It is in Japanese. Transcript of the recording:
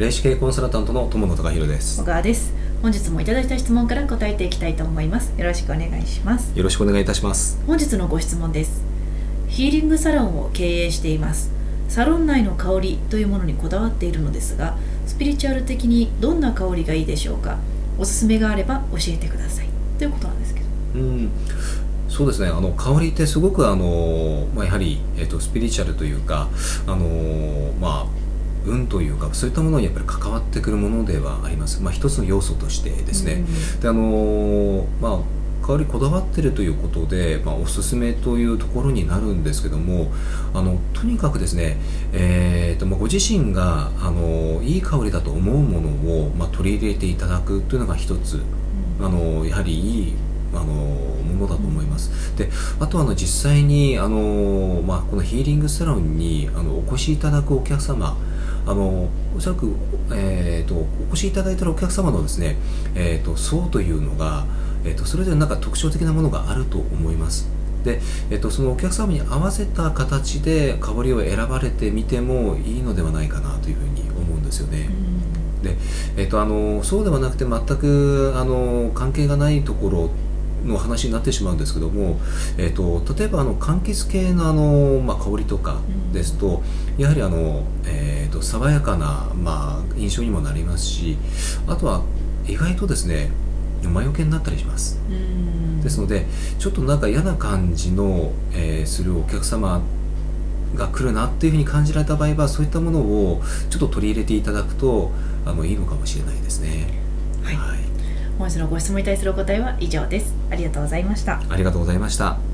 霊視系コンサルタントの友野隆弘です。小川です。本日もいただいた質問から答えていきたいと思います。よろしくお願いします。よろしくお願いいたします。本日のご質問です。ヒーリングサロンを経営しています。サロン内の香りというものにこだわっているのですがスピリチュアル的にどんな香りがいいでしょうか。おすすめがあれば教えてください。ということなんですけど。うん。そうですね。あの香りってすごくあの、まあ、やはり、えっと、スピリチュアルというかあのまあ運というかそういったものにやっぱり関わってくるものではあります、まあ、一つの要素としてですね、であのまあ香りこだわってるということで、まあ、おすすめというところになるんですけどもあのとにかくですね、えーとまあ、ご自身があのいい香りだと思うものを、まあ、取り入れていただくというのが一つ、あのやはりいいあのものだと思います。であとあの実際にあの、まあ、このヒーリングサロンにあのお越しいただくお客様あのおそらく、えーと、お越しいただいたお客様のですね、えーと、層というのが、えーと、それぞれなんか特徴的なものがあると思います。で、えー、とそのお客様に合わせた形で香りを選ばれてみてもいいのではないかなというふうに思うんですよね。でえー、とあのそうではなくて全くあの関係がないところの話になってしまうんですけども、えーと、例えばあの柑橘系のあの、まあ、香りとかですと、やはりあの、えーと、爽やかな、まあ、印象にもなりますしあとは意外とですね魔除けになったりします。ですのでちょっとなんか嫌な感じの、えー、するお客様が来るなっていうふうに感じられた場合はそういったものをちょっと取り入れていただくとあのいいのかもしれないですね。はい、はい、本日のご質問に対するお答えは以上です。ありがとうございました。ありがとうございました。